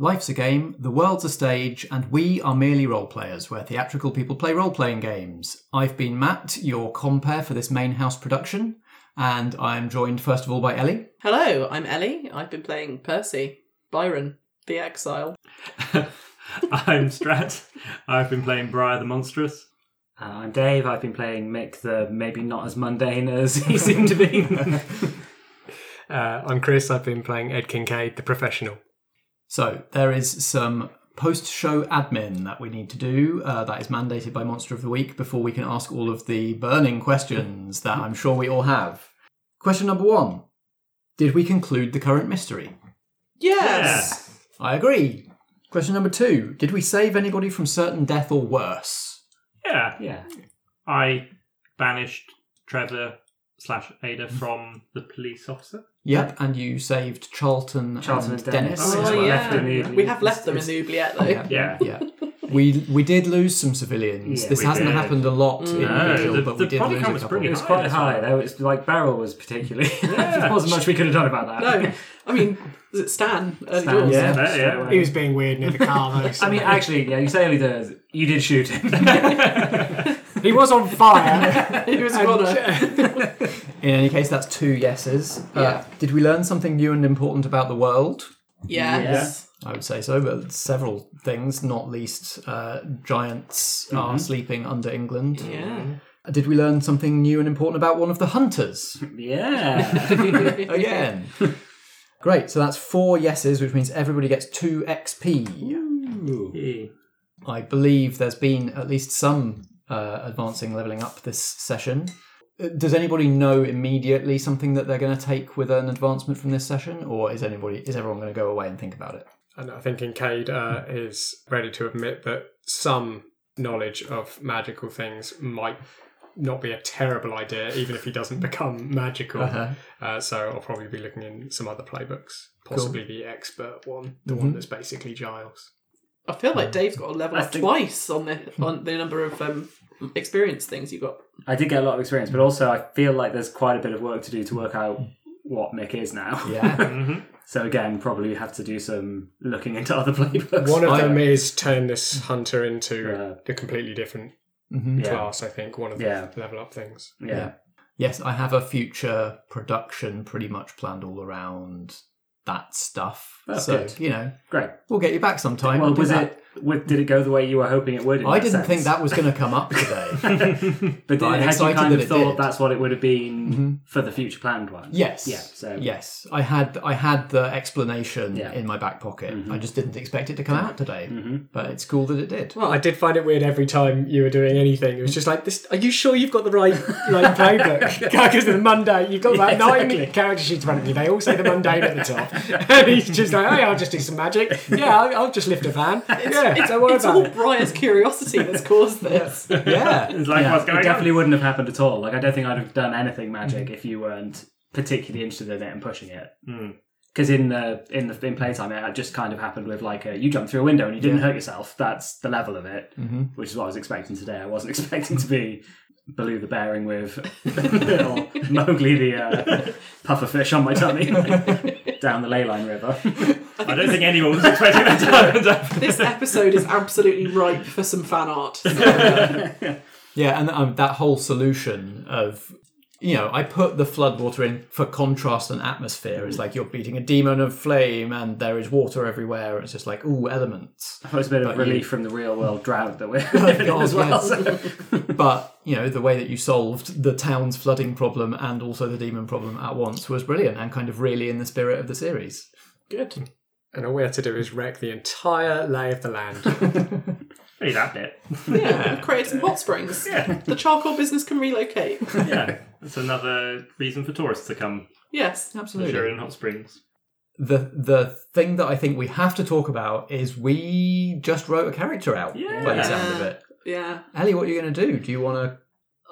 Life's a game, the world's a stage, and we are merely role players, where theatrical people play role playing games. I've been Matt, your compere for this main house production, and I'm joined first of all by Ellie. Hello, I'm Ellie. I've been playing Percy, Byron, the exile. I'm Strat. I've been playing Brier the Monstrous. Uh, I'm Dave. I've been playing Mick, the maybe not as mundane as he seemed to be. Uh, I'm Chris. I've been playing Ed Kincaid, the professional. So, there is some post show admin that we need to do uh, that is mandated by Monster of the Week before we can ask all of the burning questions that I'm sure we all have. Question number one Did we conclude the current mystery? Yes. I agree. Question number two Did we save anybody from certain death or worse? Yeah. yeah. I banished Trevor slash Ada from the police officer. Yep, and you saved Charlton, Charlton and and Dennis. Dennis. Oh, It's well yeah. left in the- we have left them in it's- the oubliette though. Yeah. Yeah. Yeah. We we did lose some civilians. Yeah, this hasn't did. happened a lot in No, Vigil, the- but the we did body lose count a was couple. pretty It was quite as high, well. though. It's like Beryl was particularly. there wasn't much we could have done about that. No, I mean, was it Stan? Early Stan, doors? yeah, Yeah, yeah. He was being weird near the car, though. so- I mean, actually, yeah, you say early does. You did shoot him. he was on fire. he was and- gonna. In any case, that's two yeses. Uh, Yeah. Did we learn something new and important about the world? Yes. I would say so, but several things, not least uh, giants are sleeping under England. Yeah. Did we learn something new and important about one of the hunters? yeah. Again. Great, so that's four yeses, which means everybody gets two XP. Yeah. I believe there's been at least some uh, advancing leveling up this session. Uh, Does anybody know immediately something that they're going to take with an advancement from this session, or is anybody is everyone going to go away and think about it? and I think Kincaid uh, is ready to admit that some knowledge of magical things might not be a terrible idea, even if he doesn't become magical. Uh-huh. Uh, so I'll probably be looking in some other playbooks, possibly the expert one, the Mm-hmm. one that's basically Giles. I feel like Dave's got a level I up think- twice on the on the number of um, experience things you got. I did get a lot of experience, but also I feel like there's quite a bit of work to do to work out what Mick is now. Yeah. Mhm. So again, probably have to do some looking into other playbooks. One of I- them is turn this hunter into Uh, a completely different Mhm. Yeah. class, I think, one of the Yeah. level up things. yeah. Yes, I have a future production pretty much planned all around that stuff. Oh, so good. you know, Great. we'll get you back sometime. well, do was that. it? Wa- Did it go the way you were hoping it would? I didn't think that was going to come up today. But, But I'm had you kind of it thought did. Mm-hmm. that's what it would have been for the future planned one? yes. Yeah. So Yes, I had I had the explanation Yeah. in my back pocket. Mhm. I just didn't expect it to come out today, Mhm. but it's cool that it did. Well, I did find it weird every time you were doing anything. It was just like, "This, are you sure you've got the right like playbook? Because the Mundane you've got about Yeah, nine exactly. character sheets in front of you. They all say the mundane at the top, and he's just like, "Hey, I'll just do some magic. Yeah, I'll, I'll just lift a van. yeah, don't worry It's about all it." Brier's curiosity that's caused this. Yeah, It's like yeah, what's it going definitely on. wouldn't have happened at all. Like I don't think I'd have done anything magic if you weren't particularly interested in it and pushing it. Hmm. Because in the in the in playtime, it just kind of happened with like a, you jumped through a window and you didn't hurt yourself. That's the level of it, Mhm. which is what I was expecting today. I wasn't expecting to be Baloo the bearing with or Mowgli the uh, puffer fish on my tummy down the leyline river. I don't think anyone was expecting that to happen. This episode is absolutely ripe for some fan art. yeah, and um, that whole solution of you know, I put the floodwater in for contrast and atmosphere. It's like you're beating a demon of flame, and there is water everywhere. It's just like ooh, elements. It was a bit of relief you- from the real world drought that we're Oh, living in God, as well. yes. so- But you know, the way that you solved the town's flooding problem and also the demon problem at once was brilliant and kind of really in the spirit of the series. Good. And all we had to do is wreck the entire lay of the land. Hey, that bit. Yeah, we've created some hot springs. Yeah. The charcoal business can relocate. Yeah. That's another reason for tourists to come. Yes. Absolutely. Sure, in hot springs. The the thing that I think we have to talk about is we just wrote a character out Yeah. by the sound of it. Yeah. Ellie, what are you going to do? Do you want to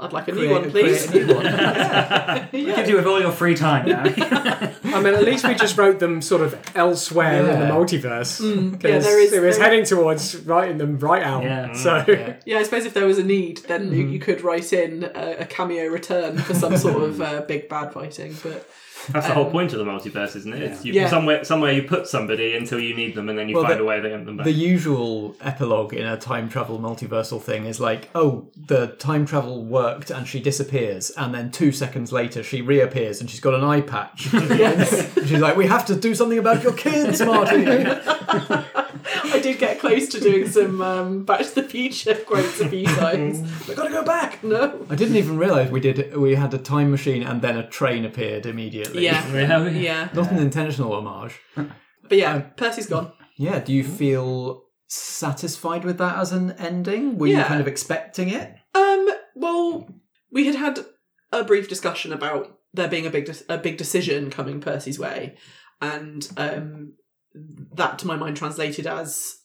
I'd like a create, new one, please. a new one? yeah. You can do with all your free time now. I mean, at least we just wrote them sort of elsewhere in the Yeah. multiverse. Mm. yeah, 'Cause there is- It was there- heading towards writing them right out. Yeah. So mm, Yeah. Yeah, I suppose if there was a need, then you, mm-hmm. you could write in a, a cameo return for some sort of uh, big bad fighting. But That's the um, whole point of the multiverse, isn't it? It's you, Yeah. somewhere somewhere you put somebody until you need them, and then you Well, find the- a way to get them back. The usual epilogue in a time travel multiversal thing is like, oh, the time travel worked and she disappears, and then two seconds later she reappears and she's got an eye patch. She's like, we have to do something about your kids, Marty. I did get close to doing some um, Back to the Future quotes a few times. I gotta go back. No. I didn't even realise we did. We had a time machine and then a train appeared immediately. Yeah. Yeah. Yeah. Not an intentional homage. But yeah, Percy's gone. Yeah. Do you feel satisfied with that as an ending? Were you kind of expecting it? Um. Well, we had had a brief discussion about there being a big de- a big decision coming Percy's way, and um, that to my mind translated as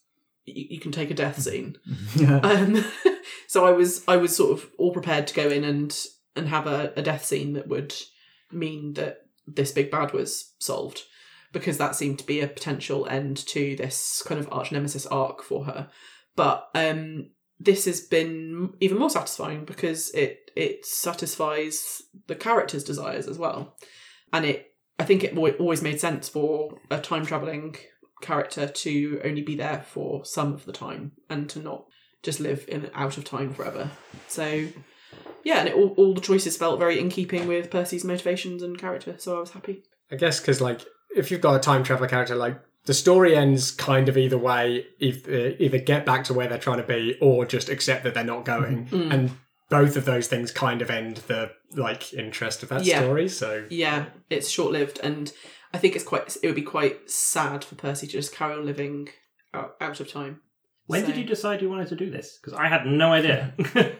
y- you can take a death scene. Yeah. Um, so I was I was sort of all prepared to go in and and have a, a death scene that would mean that this big bad was solved because that seemed to be a potential end to this kind of arch nemesis arc for her. But um, this has been even more satisfying because it it satisfies the character's desires as well, and it I think it always made sense for a time traveling character to only be there for some of the time and to not just live in out of time forever. So yeah, and it, all, all the choices felt very in keeping with Percy's motivations and character, so I was happy. I guess because like if you've got a time traveler character, like the story ends kind of either way. If, uh, either get back to where they're trying to be, or just accept that they're not going, Mm. and both of those things kind of end the like interest of that Yeah. story. So Yeah, it's short lived, and I think it's quite. It would be quite sad for Percy to just carry on living out, out of time. when did you decide you wanted to do this? Because I had no idea.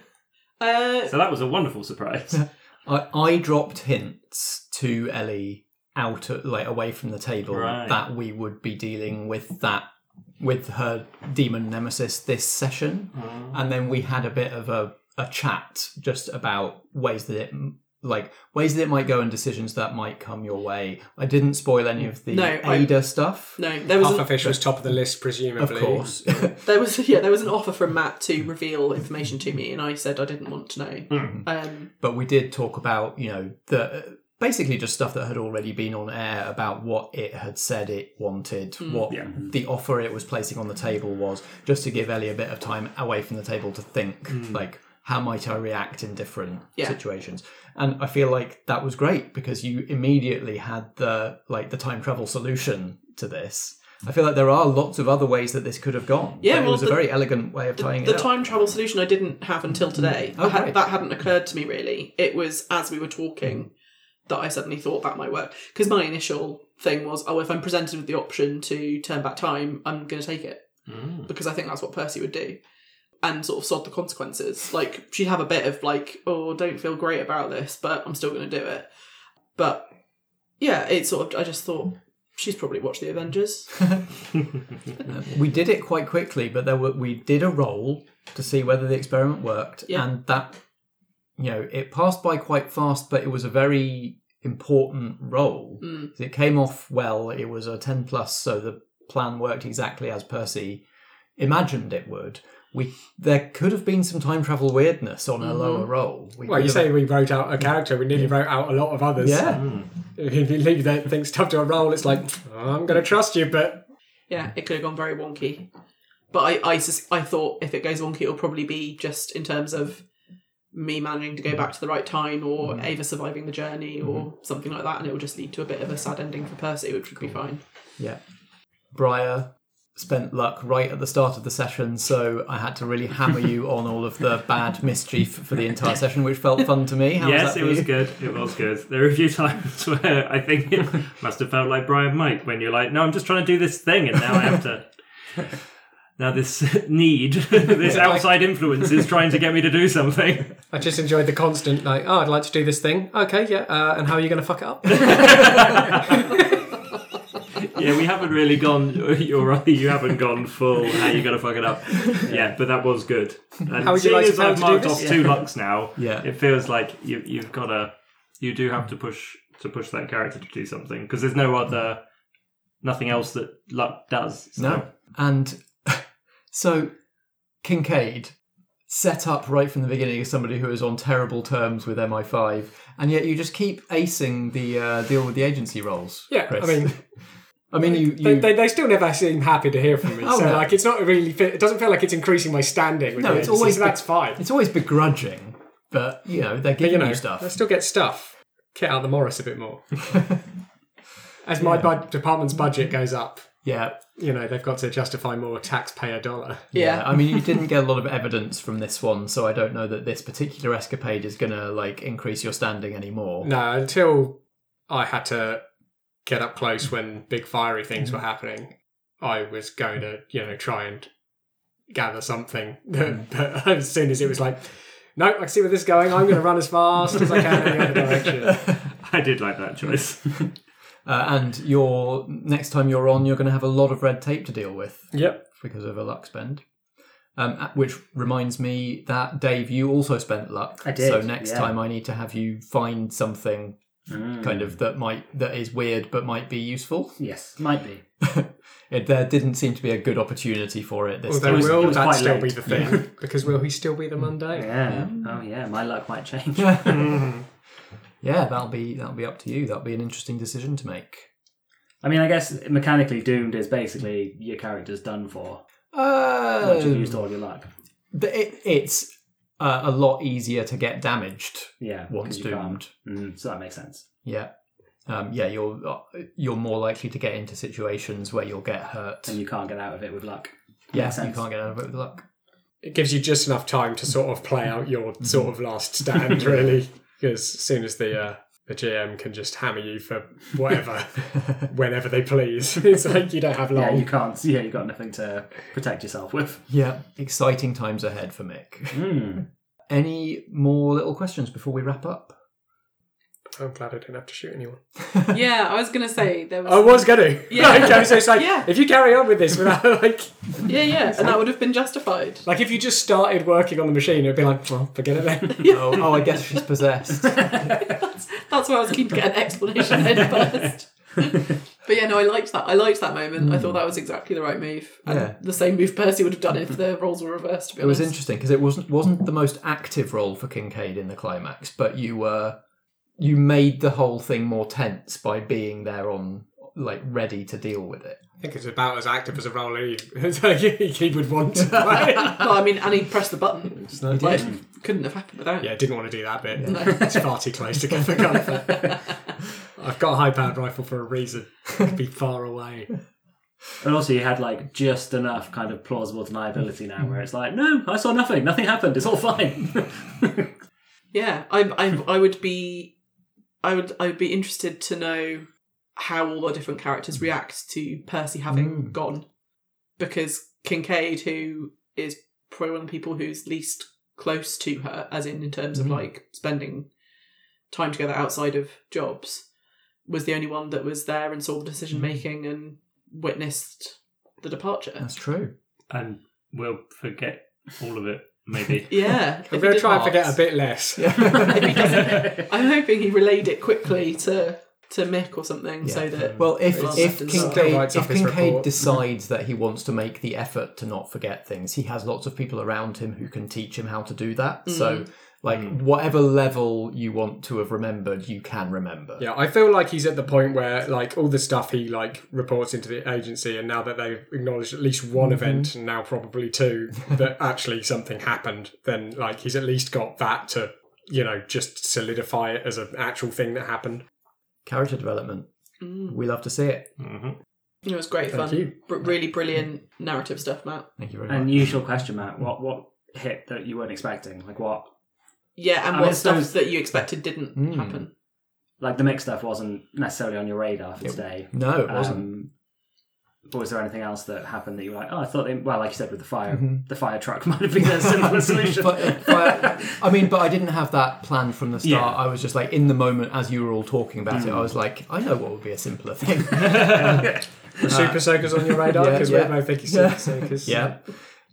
Uh, so that was a wonderful surprise. I, I dropped hints to Ellie out of, like away from the table Right. that we would be dealing with that with her demon nemesis this session, and then we had a bit of a, a chat just about ways that it like ways that it might go and decisions that might come your way. I didn't spoil any of the No, I- Ada stuff, no, there was an, Pufferfish was top of the list, presumably. of course. there was yeah there was an offer from Matt to reveal information to me, and I said I didn't want to know. Hmm. Um, but we did talk about you know the basically just stuff that had already been on air about what it had said it wanted what Yeah. the offer it was placing on the table was just to give ellie a bit of time away from the table to think like how might i react in different Yeah. situations and i feel like that was great because you immediately had the like the time travel solution to this i feel like there are lots of other ways that this could have gone Yeah, but it well, was a very elegant way of tying the it up time travel solution I didn't have until today. Oh, I had, that hadn't occurred to me really. It was as we were talking that I suddenly thought that might work. Because my initial thing was, oh, if I'm presented with the option to turn back time, I'm going to take it Mm. because I think that's what Percy would do. And sort of sod the consequences. Like she'd have a bit of like, oh, don't feel great about this, but I'm still going to do it. But yeah, it sort of. I just thought she's probably watched the Avengers. we did it quite quickly, but there were we did a roll to see whether the experiment worked, Yeah. and that you know it passed by quite fast, but it was a very important roll. Mm. It came off well. It was a ten plus, so the plan worked exactly as Percy imagined it would. We there could have been some time travel weirdness on a Mhm. lower roll. We Well, you say we wrote out a character, we nearly wrote out a lot of others. yeah. Mm. If you leave that things tough to a roll, it's like, "Oh, I'm going to trust you, but Yeah, it could have gone very wonky. But I, I, sus- I thought if it goes wonky, it'll probably be just in terms of me managing to go back to the right time or Ada surviving the journey or something like that. And it will just lead to a bit of a sad ending for Percy, which would be fine. Yeah. Brier spent luck right at the start of the session, so I had to really hammer you on all of the bad mischief for the entire session, which felt fun to me. How was yes, that it was you? good. It was good. There were a few times where I think it must have felt like Brian Mike when you're like, no, I'm just trying to do this thing, and now I have to. Now this need, this Yeah, like- outside influence is trying to get me to do something. I just enjoyed the constant, like, oh, I'd like to do this thing. Okay, yeah, uh, and how are you going to fuck it up? Yeah, we haven't really gone. You're right. You haven't gone full. How you gonna fuck it up? Yeah, but that was good. And How would you seeing like to as plan I've to do marked this? off two lucks now, Yeah. it feels like you, you've got to. You do have to push to push that character to do something because there's no other, nothing else that luck does. So. No. And so, Kincaid, set up right from the beginning as somebody who is on terrible terms with MI5, and yet you just keep acing the uh, deal with the agency roles. Yeah, Chris. I mean, I mean, you, they, you they, they still never seem happy to hear from me. Oh, so no. like, it's not really. It doesn't feel like it's increasing my standing. With No, it's agency, always so that's fine. it's always begrudging, but you know they're But, giving you know, you I stuff. still get stuff. Kit out the Morris a bit more. As my bud- department's budget goes up, Yeah, you know they've got to justify more taxpayer dollar. Yeah. I mean, you didn't get a lot of evidence from this one, so I don't know that this particular escapade is going to like increase your standing anymore. No, until I had to get up close when big fiery things were happening, I was going to, you know, try and gather something. but as soon as it was like, no, I can see where this is going, I'm going to run as fast as I can in the other direction. I did like that choice. Uh, and your next time you're on, you're going to have a lot of red tape to deal with Yep. because of a luck spend. Um, which reminds me that Dave, you also spent luck. I did, So next yeah. time, I need to have you find something Mm. kind of that might that is weird but might be useful. Yes, might be. It, there didn't seem to be a good opportunity for it this Although time. was- it will was that still late. be the thing? Because will he still be the Mundane? Yeah. Oh, yeah. My luck might change. Mhm. yeah, that'll be that'll be up to you. That'll be an interesting decision to make. I mean, I guess mechanically doomed is basically your character's done for Uh, once you've used all your luck. the- it, it's uh, a lot easier to get damaged Yeah. once you can't. doomed. Mm, so that makes sense. Yeah, um, yeah, you're uh, you're more likely to get into situations where you'll get hurt. And you can't get out of it with luck. yeah, you can't get out of it with luck. It gives you just enough time to sort of play out your sort of last stand, really. Because as soon as the uh, the GM can just hammer you for whatever, whenever they please, it's like you don't have long. Yeah, you can't. Yeah, you've got nothing to protect yourself with. Yeah, exciting times ahead for Mick. Mm. Any more little questions before we wrap up? I'm glad I didn't have to shoot anyone. yeah, I was gonna say there was. I was gonna. Yeah. okay, so it's like Yeah. if you carry on with this without like Yeah, yeah, and that would have been justified. like if you just started working on the machine, it'd be like, well, forget it then. oh, oh, I guess she's possessed. That's, why I was keen to get an explanation in first. but yeah, no, I liked that. I liked that moment. I thought hmm. that was exactly the right move. And Yeah. the same move Percy would have done if the roles were reversed. To be It was interesting because it wasn't wasn't the most active role for Kincaid in the climax, but you were you made the whole thing more tense by being there on like ready to deal with it. I think it's about as active as a role he, he would want to play. well, I mean, and he pressed the button. No, it Like, didn't. couldn't have happened without. yeah, didn't want to do that bit. No. It's far too close to get the gun for. I've got a high powered rifle for a reason. Could be far away. And also, you had like just enough kind of plausible deniability now, where it's like, no, I saw nothing. Nothing happened. It's all fine. Yeah, I, I, I would be, I would, I would be interested to know how all the different characters react to Percy having Mm. gone, because Kincaid, who is probably one of the people who's least close to her, as in in terms of Mm. like spending time together outside of jobs, was the only one that was there and saw the decision making and witnessed the departure. That's true. and we'll forget all of it, maybe. Yeah, if I'm going to try and forget a bit less. If I'm hoping he relayed it quickly to to Mick or something, Yeah. so that hmm. Well, if Well, if Still Kincaid, writes if his Kincaid report. decides that he wants to make the effort to not forget things, he has lots of people around him who can teach him how to do that. Mm. So, like mm. whatever level you want to have remembered, you can remember. Yeah, I feel like he's at the point where like all the stuff he like reports into the agency, and now that they've acknowledged at least one mm-hmm. event, and now probably two, that actually something happened, then like he's at least got that to you know just solidify it as an actual thing that happened. Character development. Mm. We love to see it. hmm it was great Thank fun. you. Br- really brilliant narrative stuff, Matt. Thank you very much. Unusual question, Matt. What what hit that you weren't expecting? Like what? Yeah, and I what mean, stuff those- that you expected didn't Mm. happen. Like the Mick's stuff wasn't necessarily on your radar for today. no, it wasn't. Um, but was there anything else that happened that you were like, oh, I thought, they, well, like you said with the fire, Mhm. the fire truck might have been a simpler solution. But- but- I mean, but I didn't have that plan from the start. Yeah. I was just like, in the moment, as you were all talking about it, Mm. I was like, I know what would be a simpler thing. The Super Soakers on your radar because yeah. we're both thinking Yeah. Super Soakers. yeah.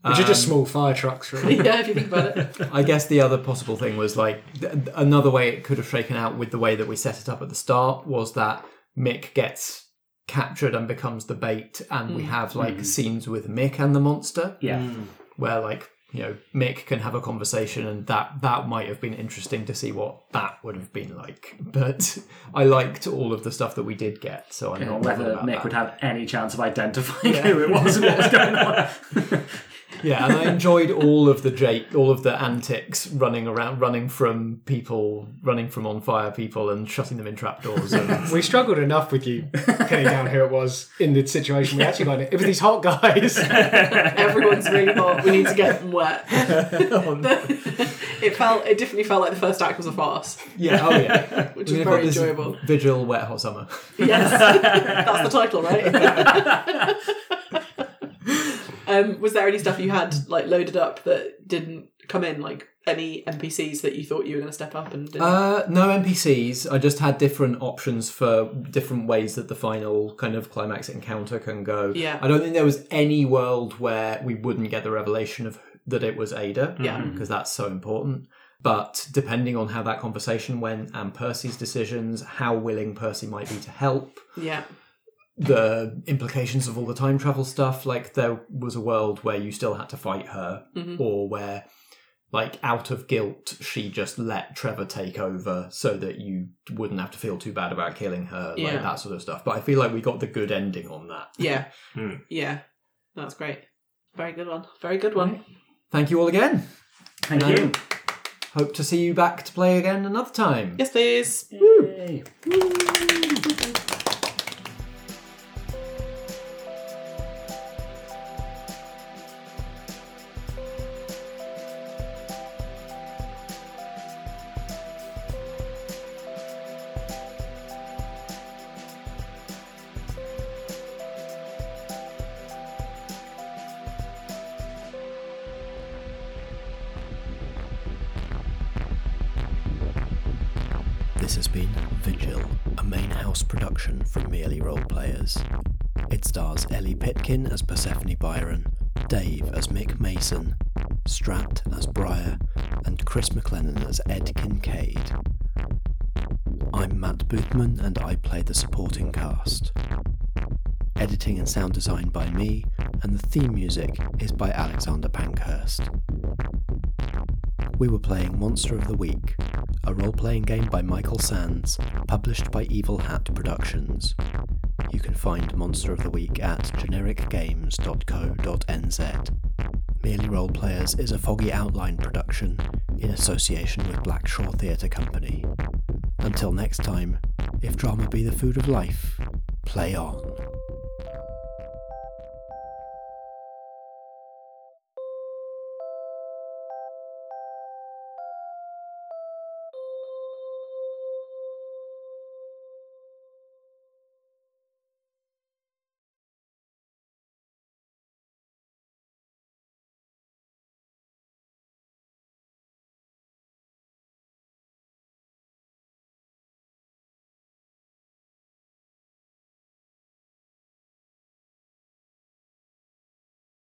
which are just Um, small fire trucks, really. yeah, if you think about it. I guess the other possible thing was like th- another way it could have shaken out with the way that we set it up at the start was that Mick gets captured and becomes the bait, and we mm. have like mm. scenes with Mick and the monster yeah. Mm. where like you know Mick can have a conversation, and that that might have been interesting to see what that would have been like. But I liked all of the stuff that we did get, so I'm not bothered Whether about Mick that. would have any chance of identifying who it was and what was going on. Yeah, and I enjoyed all of the Jake, all of the antics running around, running from people, running from on fire people, and shutting them in trapdoors. And We struggled enough with you pinning down who it was in the situation we actually got in. It was these hot guys. Everyone's really hot. We need to get them wet. it felt. It definitely felt like the first act was a farce, yeah, oh yeah, which We've is very this enjoyable. Vigil, wet hot summer. Yes, that's the title, right? Um, was there any stuff you had like loaded up that didn't come in, like any NPCs that you thought you were going to step up and didn't? Uh, no NPCs. I just had different options for different ways that the final kind of climax encounter can go. Yeah. I don't think there was any world where we wouldn't get the revelation of that it was Ada. Yeah. because that's so important. But depending on how that conversation went and Percy's decisions, how willing Percy might be to help, yeah, the implications of all the time travel stuff. Like there was a world where you still had to fight her, Mhm. or where, like, out of guilt, she just let Trevor take over so that you wouldn't have to feel too bad about killing her, Yeah. like that sort of stuff. But I feel like we got the good ending on that. yeah, Hmm. yeah. That's great. Very good one. Very good one. Thank you all again. Thank And you. Hope to see you back to play again another time. Yes, please. Yay. This has been Vigil, a main house production from Merely Role Players. It stars Ellie Pitkin as Persephone Byron, Dave as Mick Mason, Strat as Brier, and Chris McLennan as Ed Kincaid. I'm Matt Boothman and I play the supporting cast. Editing and sound design by me, and the theme music is by Alexander Pankhurst. We were playing Monster of the Week, a role playing game by Michael Sands, published by Evil Hat Productions. You can find Monster of the Week at genericgames.co.nz. Merely Role Players is a Foggy Outline production in association with Blackshaw Theatre Company. Until next time, if drama be the food of life, play on.